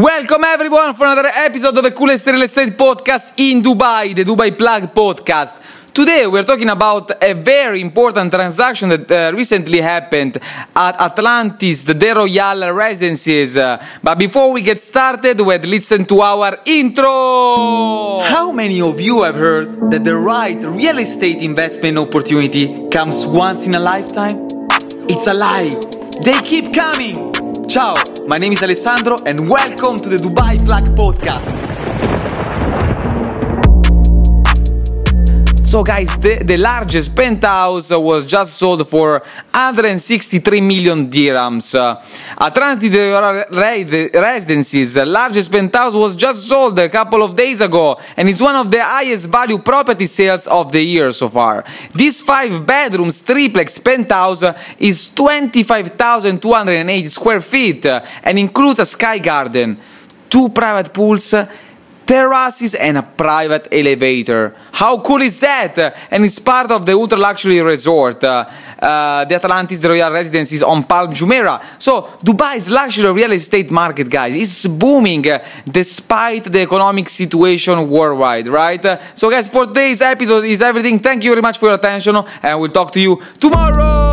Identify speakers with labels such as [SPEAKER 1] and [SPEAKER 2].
[SPEAKER 1] Welcome everyone for another episode of the coolest real estate podcast in Dubai, the Dubai Plug podcast. Today we're talking about a very important transaction that uh, recently happened at Atlantis, the De Royal Residences. Uh, but before we get started, we'd listen to our intro. How many of you have heard that the right real estate investment opportunity comes once in a lifetime? It's a lie. They keep coming. Ciao, my name is Alessandro and welcome to the Dubai Plug Podcast. So, guys, the, the largest penthouse was just sold for 163 million dirhams. Uh, Atlantis Residences, the largest penthouse, was just sold a couple of days ago, and it's one of the highest value property sales of the year so far. This five bedrooms triplex penthouse is 25,280 square feet uh, and includes a sky garden, two private pools terraces and a private elevator. How cool is that? And it's part of the ultra luxury resort, uh, uh, the Atlantis the Royal Residences on Palm Jumeirah. So Dubai's luxury real estate market, guys, is booming uh, despite the economic situation worldwide, right? so, guys, for today's episode is everything. Thank you very much for your attention, and we'll talk to you tomorrow.